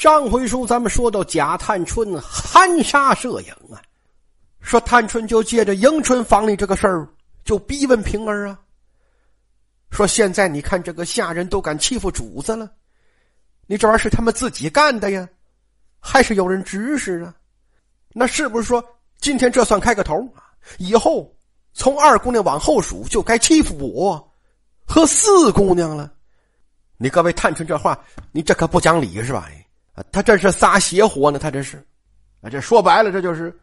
上回书咱们说到贾探春含沙射影啊，说探春就借着迎春房里这个事儿，就逼问平儿啊，说现在你看这个下人都敢欺负主子了，你这玩意儿是他们自己干的呀，还是有人指使啊？那是不是说今天这算开个头啊？以后从二姑娘往后数，就该欺负我和四姑娘了？你各位探春这话，你这可不讲理是吧？他这是撒邪火呢，他这是，啊，这说白了，这就是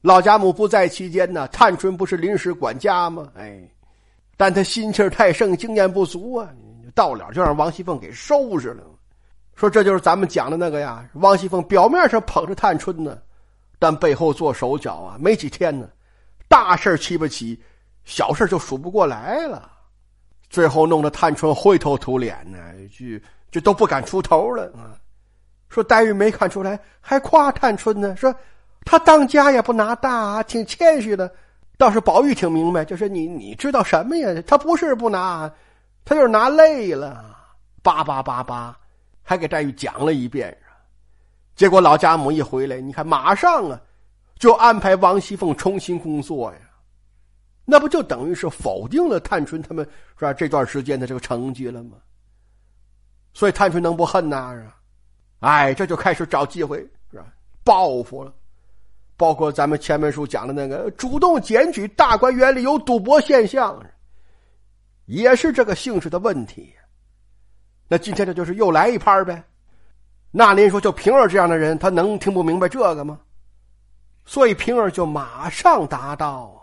老家母不在期间呢，探春不是临时管家吗？哎，但他心气太盛，经验不足啊，到了就让王熙凤给收拾了。说这就是咱们讲的那个呀，王熙凤表面上捧着探春呢，但背后做手脚啊，没几天呢，大事起不起，小事就数不过来了，最后弄得探春灰头土脸呢，就就都不敢出头了啊。说黛玉没看出来，还夸探春呢。说她当家也不拿大，挺谦虚的。倒是宝玉挺明白，就是你你知道什么呀？他不是不拿，他就是拿累了。叭叭叭叭，还给黛玉讲了一遍。结果老家母一回来，你看马上啊，就安排王熙凤重新工作呀。那不就等于是否定了探春他们是吧？这段时间的这个成绩了吗？所以探春能不恨呐？是吧？哎，这就开始找机会是吧？报复了，包括咱们前面书讲的那个主动检举大观园里有赌博现象，也是这个性质的问题。那今天这就是又来一盘呗。那您说，就平儿这样的人，他能听不明白这个吗？所以平儿就马上答道：“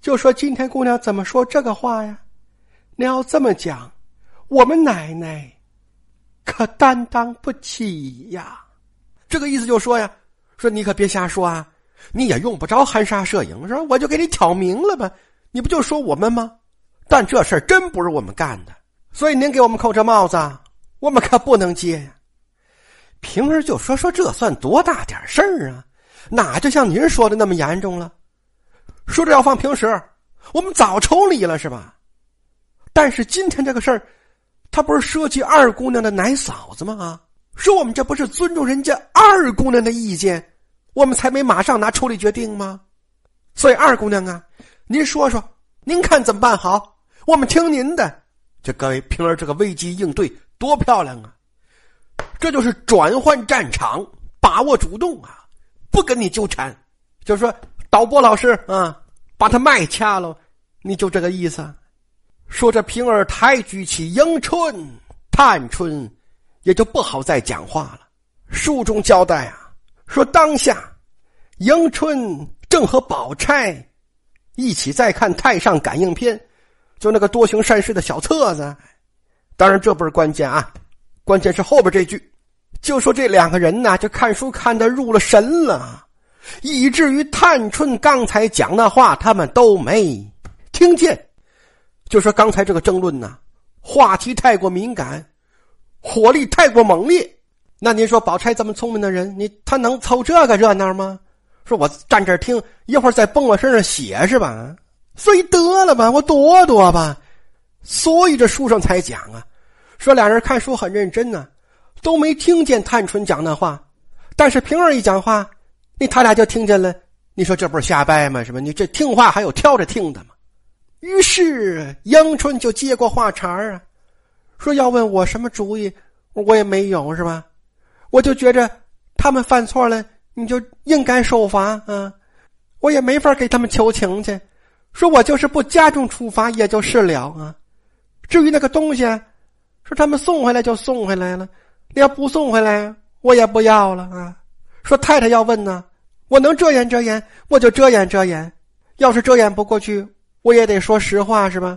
就说今天姑娘怎么说这个话呀？你要这么讲，我们奶奶。”可担当不起呀，这个意思就说呀，说你可别瞎说啊，你也用不着含沙射影，是吧？我就给你挑明了吧，你不就说我们吗？但这事儿真不是我们干的，所以您给我们扣这帽子，我们可不能接呀。平儿就说说这算多大点事儿啊？哪就像您说的那么严重了？说这要放平时，我们早抽离了是吧？但是今天这个事儿。他不是涉及二姑娘的奶嫂子吗？啊，说我们这不是尊重人家二姑娘的意见，我们才没马上拿处理决定吗？所以二姑娘啊，您说说，您看怎么办好？我们听您的。这各位平儿这个危机应对多漂亮啊！这就是转换战场，把握主动啊，不跟你纠缠。就是说，导播老师啊，把他麦掐了，你就这个意思。说这平儿抬举起迎春、探春，也就不好再讲话了。书中交代啊，说当下迎春正和宝钗一起在看《太上感应篇》，就那个多行善事的小册子。当然这不是关键啊，关键是后边这句，就说这两个人呢，就看书看的入了神了，以至于探春刚才讲那话，他们都没听见。就说刚才这个争论呢，话题太过敏感，火力太过猛烈。那您说宝钗这么聪明的人，你他能凑这个热闹吗？说我站这儿听，一会儿再蹦我身上写是吧？所以得了吧，我躲躲吧。所以这书上才讲啊，说俩人看书很认真呢，都没听见探春讲那话，但是平儿一讲话，那他俩就听见了。你说这不是瞎掰吗？是吧？你这听话还有挑着听的吗？于是迎春就接过话茬啊，说要问我什么主意，我也没有是吧？我就觉着他们犯错了，你就应该受罚啊！我也没法给他们求情去，说我就是不加重处罚也就是了啊。至于那个东西，说他们送回来就送回来了，你要不送回来，我也不要了啊。说太太要问呢，我能遮掩遮掩，我就遮掩遮掩；要是遮掩不过去。我也得说实话是吧？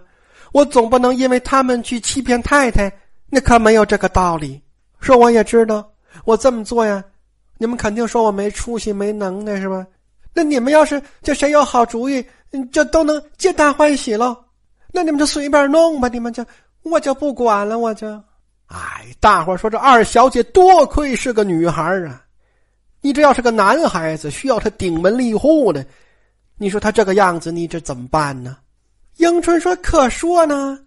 我总不能因为他们去欺骗太太，那可没有这个道理。说我也知道，我这么做呀，你们肯定说我没出息、没能耐是吧？那你们要是这谁有好主意，就都能皆大欢喜喽。那你们就随便弄吧，你们就我就不管了，我就。哎，大伙说这二小姐多亏是个女孩啊，你这要是个男孩子，需要她顶门立户的。你说他这个样子，你这怎么办呢？迎春说：“可说呢，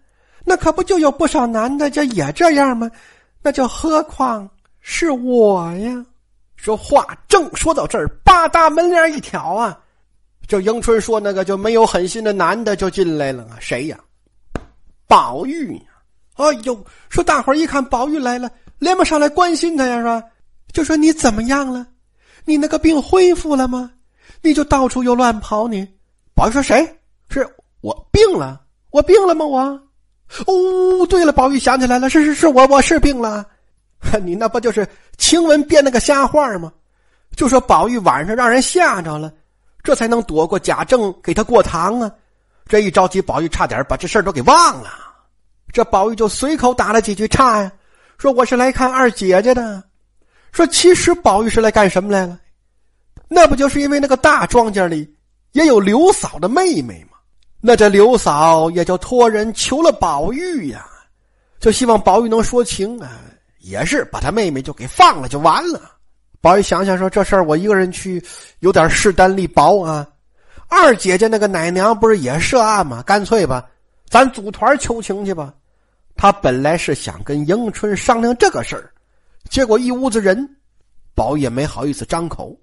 那可不就有不少男的，就也这样吗？那就何况是我呀。”说话正说到这儿，八大门帘一挑啊，就迎春说那个就没有狠心的男的就进来了啊。谁呀？宝玉呀！哎呦，说大伙儿一看宝玉来了，连忙上来关心他呀，是吧？就说你怎么样了？你那个病恢复了吗？你就到处又乱跑你。宝玉说：“谁？是我病了？我病了吗？我？哦，对了，宝玉想起来了，是是是我，我是病了。”你那不就是晴雯编那个瞎话吗？就说宝玉晚上让人吓着了，这才能躲过贾政给他过堂啊。这一着急，宝玉差点把这事儿都给忘了。这宝玉就随口打了几句岔呀，说我是来看二姐姐的。说其实宝玉是来干什么来了？那不就是因为那个大庄稼里也有刘嫂的妹妹吗？那这刘嫂也就托人求了宝玉呀，就希望宝玉能说情啊。也是把他妹妹就给放了就完了。宝玉想想说：“这事儿我一个人去有点势单力薄啊。二姐姐那个奶娘不是也涉案吗？干脆吧，咱组团求情去吧。”他本来是想跟迎春商量这个事儿，结果一屋子人，宝也没好意思张口。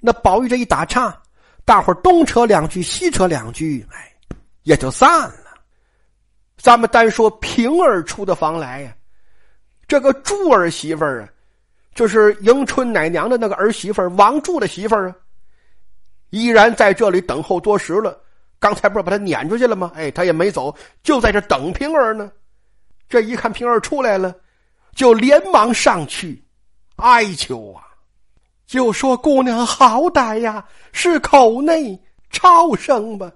那宝玉这一打岔，大伙东扯两句，西扯两句，哎，也就散了。咱们单说平儿出的房来呀。这个祝儿媳妇儿啊，就是迎春奶娘的那个儿媳妇王柱的媳妇儿啊，依然在这里等候多时了。刚才不是把她撵出去了吗？哎，她也没走，就在这等平儿呢。这一看平儿出来了，就连忙上去哀求啊，就说：“姑娘好歹呀，是口内超生吧？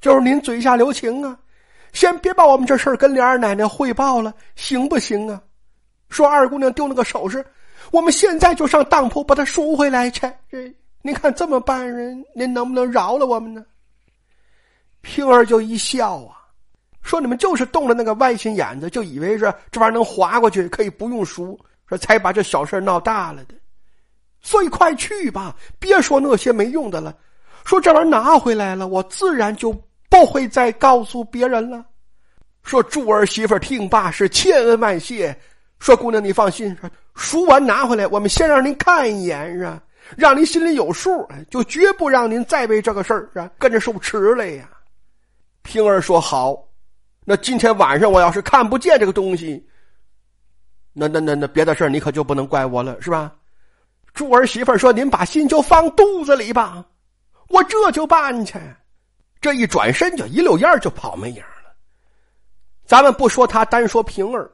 就是您嘴下留情啊，先别把我们这事儿跟莲儿奶奶汇报了，行不行啊？”说二姑娘丢了个首饰，我们现在就上当铺把它赎回来去。这您看这么办人，您能不能饶了我们呢？平儿就一笑啊，说你们就是动了那个歪心眼子，就以为是这玩意儿能划过去，可以不用赎，说才把这小事闹大了的。所以快去吧，别说那些没用的了。说这玩意儿拿回来了，我自然就不会再告诉别人了。说祝儿媳妇听罢是千恩万谢。说姑娘，你放心，说赎完拿回来，我们先让您看一眼，是吧？让您心里有数，就绝不让您再为这个事儿是吧跟着受持了呀。平儿说好，那今天晚上我要是看不见这个东西，那那那那别的事儿你可就不能怪我了，是吧？猪儿媳妇说：“您把心就放肚子里吧，我这就办去。”这一转身就一溜烟就跑没影了。咱们不说他，单说平儿。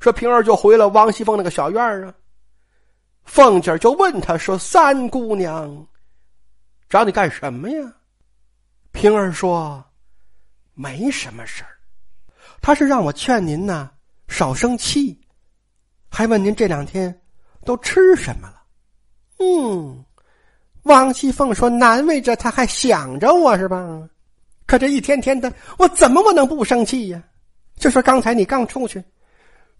说平儿就回了王熙凤那个小院啊，凤姐就问他说：“三姑娘，找你干什么呀？”平儿说：“没什么事儿，他是让我劝您呢少生气，还问您这两天都吃什么了。”嗯，王熙凤说：“难为着他还想着我是吧？可这一天天的，我怎么我能不生气呀？就说刚才你刚出去。”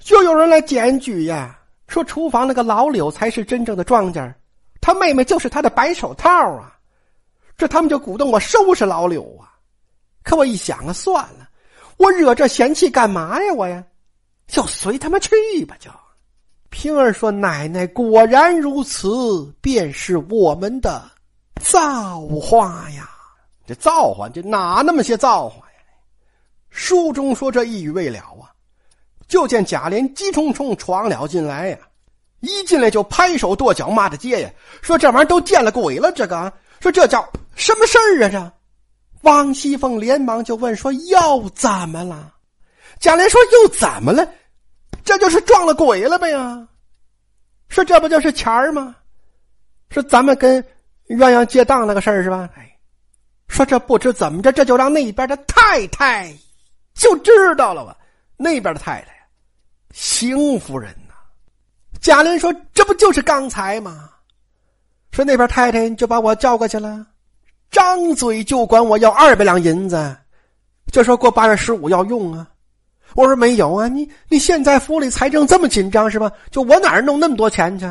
就有人来检举呀，说厨房那个老柳才是真正的庄稼，他妹妹就是他的白手套啊。这他们就鼓动我收拾老柳啊。可我一想啊，算了，我惹这嫌弃干嘛呀？我呀，就随他们去吧。就平儿说：“奶奶果然如此，便是我们的造化呀。这造化，这哪那么些造化呀？”书中说这一语未了啊。就见贾琏急冲冲闯了进来呀，一进来就拍手跺脚骂着街呀，说这玩意儿都见了鬼了，这个说这叫什么事儿啊？这王熙凤连忙就问说又怎么了？贾琏说又怎么了？这就是撞了鬼了呗呀！说这不就是钱儿吗？说咱们跟鸳鸯借当那个事儿是吧？哎，说这不知怎么着，这就让那边的太太就知道了吧？那边的太太。邢夫人呐，贾琏说：“这不就是刚才吗？说那边太太就把我叫过去了，张嘴就管我要二百两银子，就说过八月十五要用啊。我说没有啊，你你现在府里财政这么紧张是吧？就我哪儿弄那么多钱去？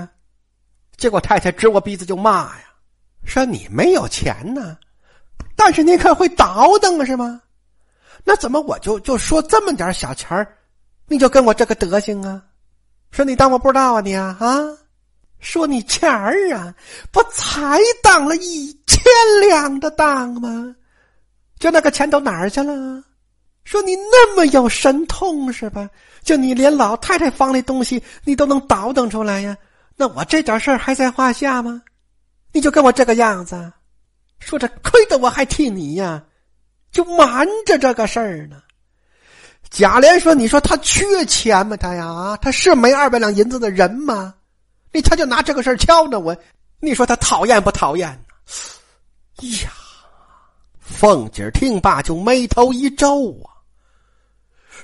结果太太指我鼻子就骂呀，说你没有钱呢，但是你可会倒腾啊是吗？那怎么我就就说这么点小钱？你就跟我这个德行啊！说你当我不知道啊你啊啊！说你钱儿啊，不才当了一千两的当吗？就那个钱都哪儿去了？说你那么有神通是吧？就你连老太太房里东西你都能倒腾出来呀？那我这点事儿还在话下吗？你就跟我这个样子，说这亏得我还替你呀，就瞒着这个事儿呢。贾琏说：“你说他缺钱吗？他呀，他是没二百两银子的人吗？你他就拿这个事儿敲着我，你说他讨厌不讨厌呢？”呀，凤姐听罢就眉头一皱啊，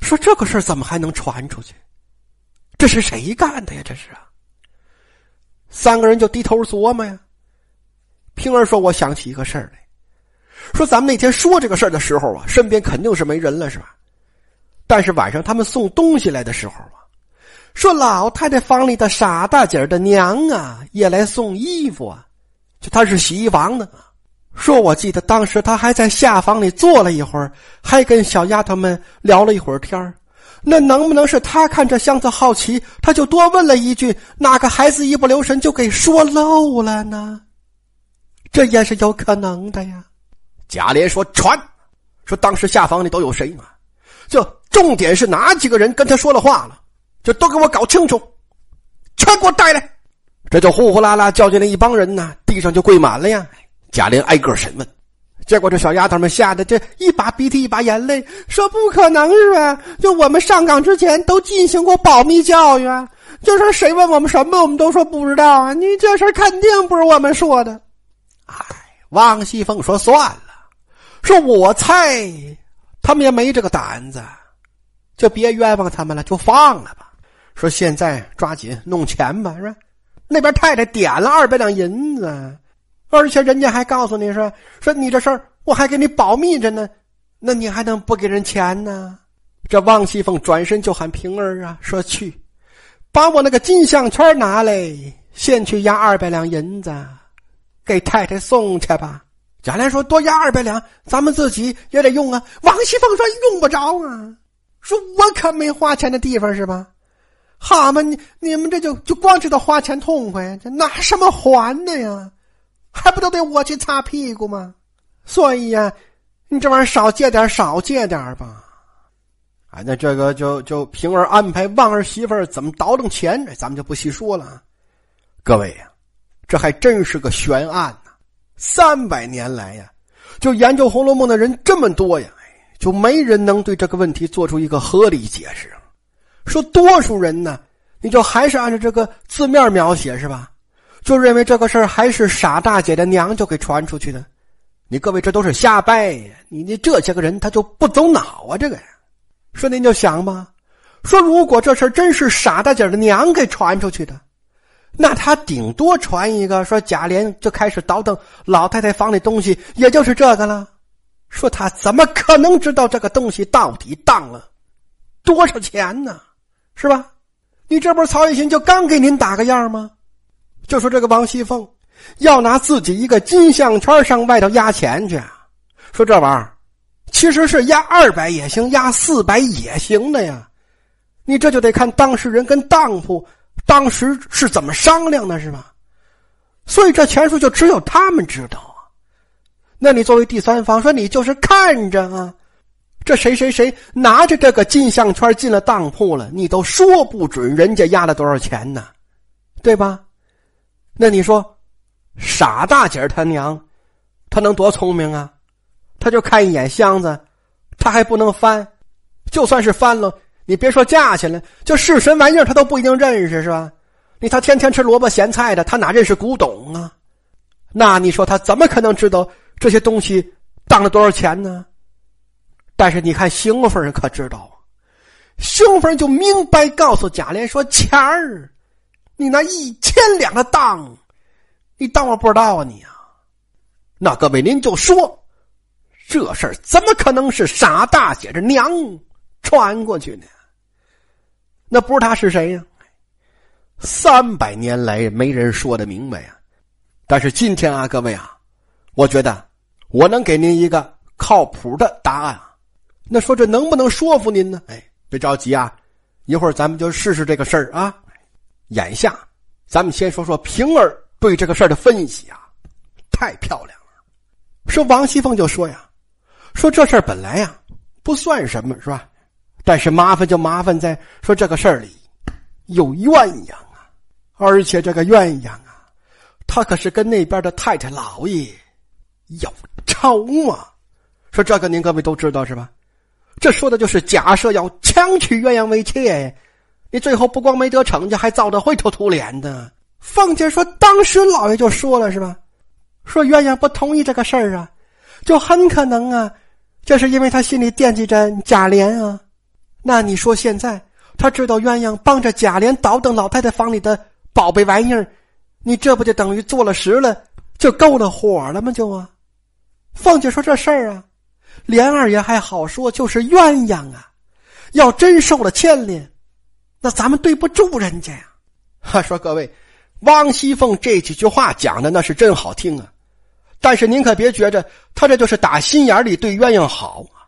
说：“这个事儿怎么还能传出去？这是谁干的呀？这是啊！”三个人就低头琢磨呀。平儿说：“我想起一个事儿来，说咱们那天说这个事儿的时候啊，身边肯定是没人了，是吧？”但是晚上他们送东西来的时候啊，说老太太房里的傻大姐的娘啊也来送衣服啊，就她是洗衣房的。说我记得当时她还在下房里坐了一会儿，还跟小丫头们聊了一会儿天那能不能是她看这箱子好奇，她就多问了一句，哪个孩子一不留神就给说漏了呢？这也是有可能的呀。贾琏说：“传，说当时下房里都有谁嘛？”就重点是哪几个人跟他说了话了，就都给我搞清楚，全给我带来。这就呼呼啦啦叫进来一帮人呢，地上就跪满了呀。贾琏挨个审问，结果这小丫头们吓得这一把鼻涕一把眼泪，说不可能是吧？就我们上岗之前都进行过保密教育，啊，就说谁问我们什么，我们都说不知道啊。你这事肯定不是我们说的。哎，王熙凤说算了，说我猜。他们也没这个胆子，就别冤枉他们了，就放了吧。说现在抓紧弄钱吧，是吧？那边太太点了二百两银子，而且人家还告诉你说说你这事儿我还给你保密着呢，那你还能不给人钱呢？这王熙凤转身就喊平儿啊，说去，把我那个金项圈拿来，先去押二百两银子，给太太送去吧。贾琏说：“多押二百两，咱们自己也得用啊。”王熙凤说：“用不着啊，说我可没花钱的地方是吧？好嘛，你你们这就就光知道花钱痛快，这拿什么还的呀？还不都得我去擦屁股吗？所以呀，你这玩意儿少借点，少借点吧。啊，那这个就就平儿安排旺儿媳妇怎么倒腾钱，咱们就不细说了。各位呀，这还真是个悬案。”三百年来呀，就研究《红楼梦》的人这么多呀，就没人能对这个问题做出一个合理解释。说多数人呢，你就还是按照这个字面描写是吧？就认为这个事儿还是傻大姐的娘就给传出去的。你各位这都是瞎掰呀！你你这些个人他就不走脑啊！这个呀，说您就想吧，说如果这事真是傻大姐的娘给传出去的。那他顶多传一个，说贾琏就开始倒腾老太太房里东西，也就是这个了。说他怎么可能知道这个东西到底当了多少钱呢？是吧？你这不是曹雪芹就刚给您打个样吗？就说这个王熙凤要拿自己一个金项圈上外头压钱去，说这玩意儿其实是压二百也行，压四百也行的呀。你这就得看当事人跟当铺。当时是怎么商量的，是吧？所以这钱数就只有他们知道啊。那你作为第三方，说你就是看着啊，这谁谁谁拿着这个金项圈进了当铺了，你都说不准人家压了多少钱呢，对吧？那你说，傻大姐他娘，他能多聪明啊？他就看一眼箱子，他还不能翻，就算是翻了。你别说价钱了，就是什玩意儿他都不一定认识，是吧？你他天天吃萝卜咸菜的，他哪认识古董啊？那你说他怎么可能知道这些东西当了多少钱呢？但是你看邢夫人可知道啊？邢夫人就明白告诉贾琏说：“钱儿，你那一千两的当，你当我不知道啊？你啊？那各位您就说，这事儿怎么可能是傻大姐的娘传过去呢？”那不是他是谁呀？三百年来没人说的明白呀。但是今天啊，各位啊，我觉得我能给您一个靠谱的答案啊。那说这能不能说服您呢？哎，别着急啊，一会儿咱们就试试这个事儿啊。眼下，咱们先说说平儿对这个事儿的分析啊，太漂亮了。说王熙凤就说呀，说这事儿本来呀不算什么，是吧？但是麻烦就麻烦在说这个事儿里有鸳鸯啊，而且这个鸳鸯啊，他可是跟那边的太太老爷有仇啊。说这个您各位都知道是吧？这说的就是假设要强娶鸳鸯为妾，你最后不光没得逞，家，还遭得灰头土脸的。凤姐说：“当时老爷就说了是吧？说鸳鸯不同意这个事儿啊，就很可能啊，这是因为他心里惦记着贾琏啊。那你说现在他知道鸳鸯帮着贾琏倒腾老太太房里的宝贝玩意儿，你这不就等于做了实了，就够了火了吗？就啊。”凤姐说：“这事儿啊。”莲二爷还好说，就是鸳鸯啊，要真受了牵连，那咱们对不住人家呀。哈，说各位，王熙凤这几句话讲的那是真好听啊，但是您可别觉着他这就是打心眼里对鸳鸯好啊。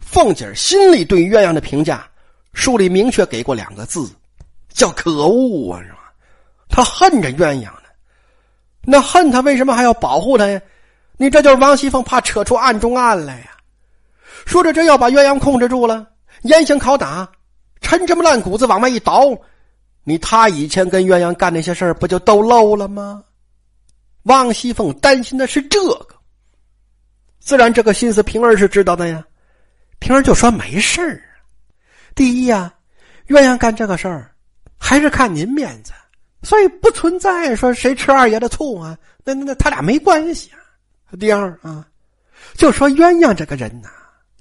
凤姐心里对鸳鸯的评价，书里明确给过两个字，叫可恶啊，是吧？他恨着鸳鸯呢，那恨他为什么还要保护他呀？你这就是王熙凤怕扯出暗中案来呀。说着，这要把鸳鸯控制住了，严刑拷打，陈这么烂谷子往外一倒，你他以前跟鸳鸯干那些事儿，不就都漏了吗？王熙凤担心的是这个，自然这个心思平儿是知道的呀。平儿就说没事儿，第一呀，鸳鸯干这个事儿，还是看您面子，所以不存在说谁吃二爷的醋啊，那那那他俩没关系啊。第二啊，就说鸳鸯这个人呐。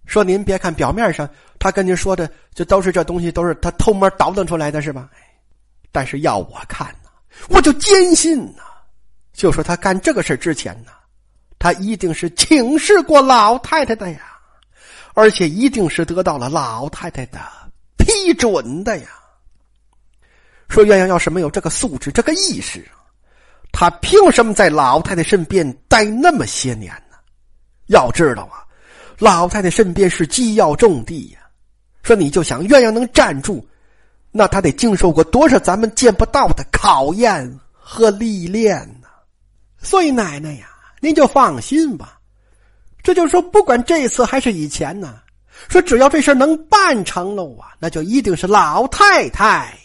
说您别看表面上他跟您说的就都是这东西都是他偷摸倒腾出来的是吧？但是要我看呢，我就坚信呢，就说他干这个事之前呢，他一定是请示过老太太的呀，而且一定是得到了老太太的批准的呀。说鸳鸯要是没有这个素质、这个意识，他凭什么在老太太身边待那么些年呢？要知道啊。老太太身边是机要重地呀，说你就想鸳鸯能站住，那他得经受过多少咱们见不到的考验和历练呢？所以奶奶呀，您就放心吧。这就说，不管这次还是以前呢，说只要这事能办成了啊，那就一定是老太太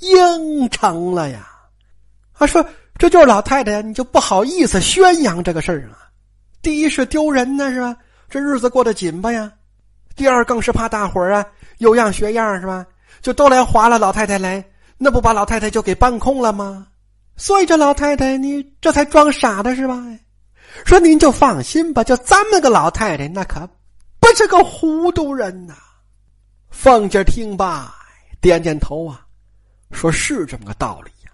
应承了呀。啊，说这就是老太太，你就不好意思宣扬这个事儿啊。第一是丢人呢，是吧？这日子过得紧吧呀？第二更是怕大伙儿啊有样学样是吧？就都来划了老太太来，那不把老太太就给搬空了吗？所以这老太太你这才装傻的是吧？说您就放心吧，就咱们个老太太那可不是个糊涂人呐。凤姐听罢点点头啊，说是这么个道理呀。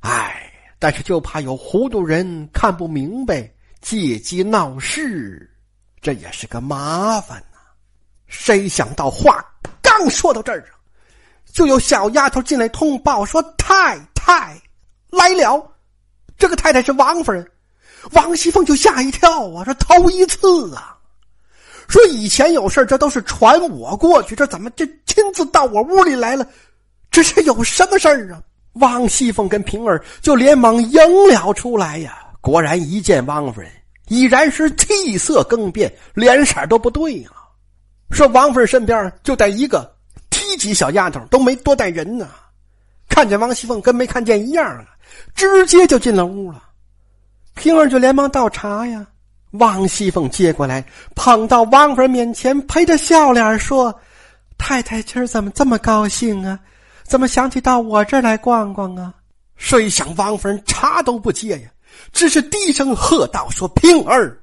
哎，但是就怕有糊涂人看不明白，借机闹事。这也是个麻烦！谁想到话刚说到这儿啊，就有小丫头进来通报说：“太太来了。”这个太太是王夫人，王熙凤就吓一跳啊，说：“头一次啊！”说以前有事这都是传我过去，这怎么这亲自到我屋里来了？这是有什么事儿啊？王熙凤跟平儿就连忙迎了出来呀。果然一见王夫人。已然是气色更变，脸色都不对呀。说王夫人身边就带一个梯级小丫头，都没多带人呢。看见王熙凤跟没看见一样啊，直接就进了屋了。平儿就连忙倒茶呀。王熙凤接过来，捧到王夫人面前，陪着笑脸说：“太太今儿怎么这么高兴啊？怎么想起到我这儿来逛逛啊？”谁想王夫人茶都不接呀。只是低声喝道：“说平儿，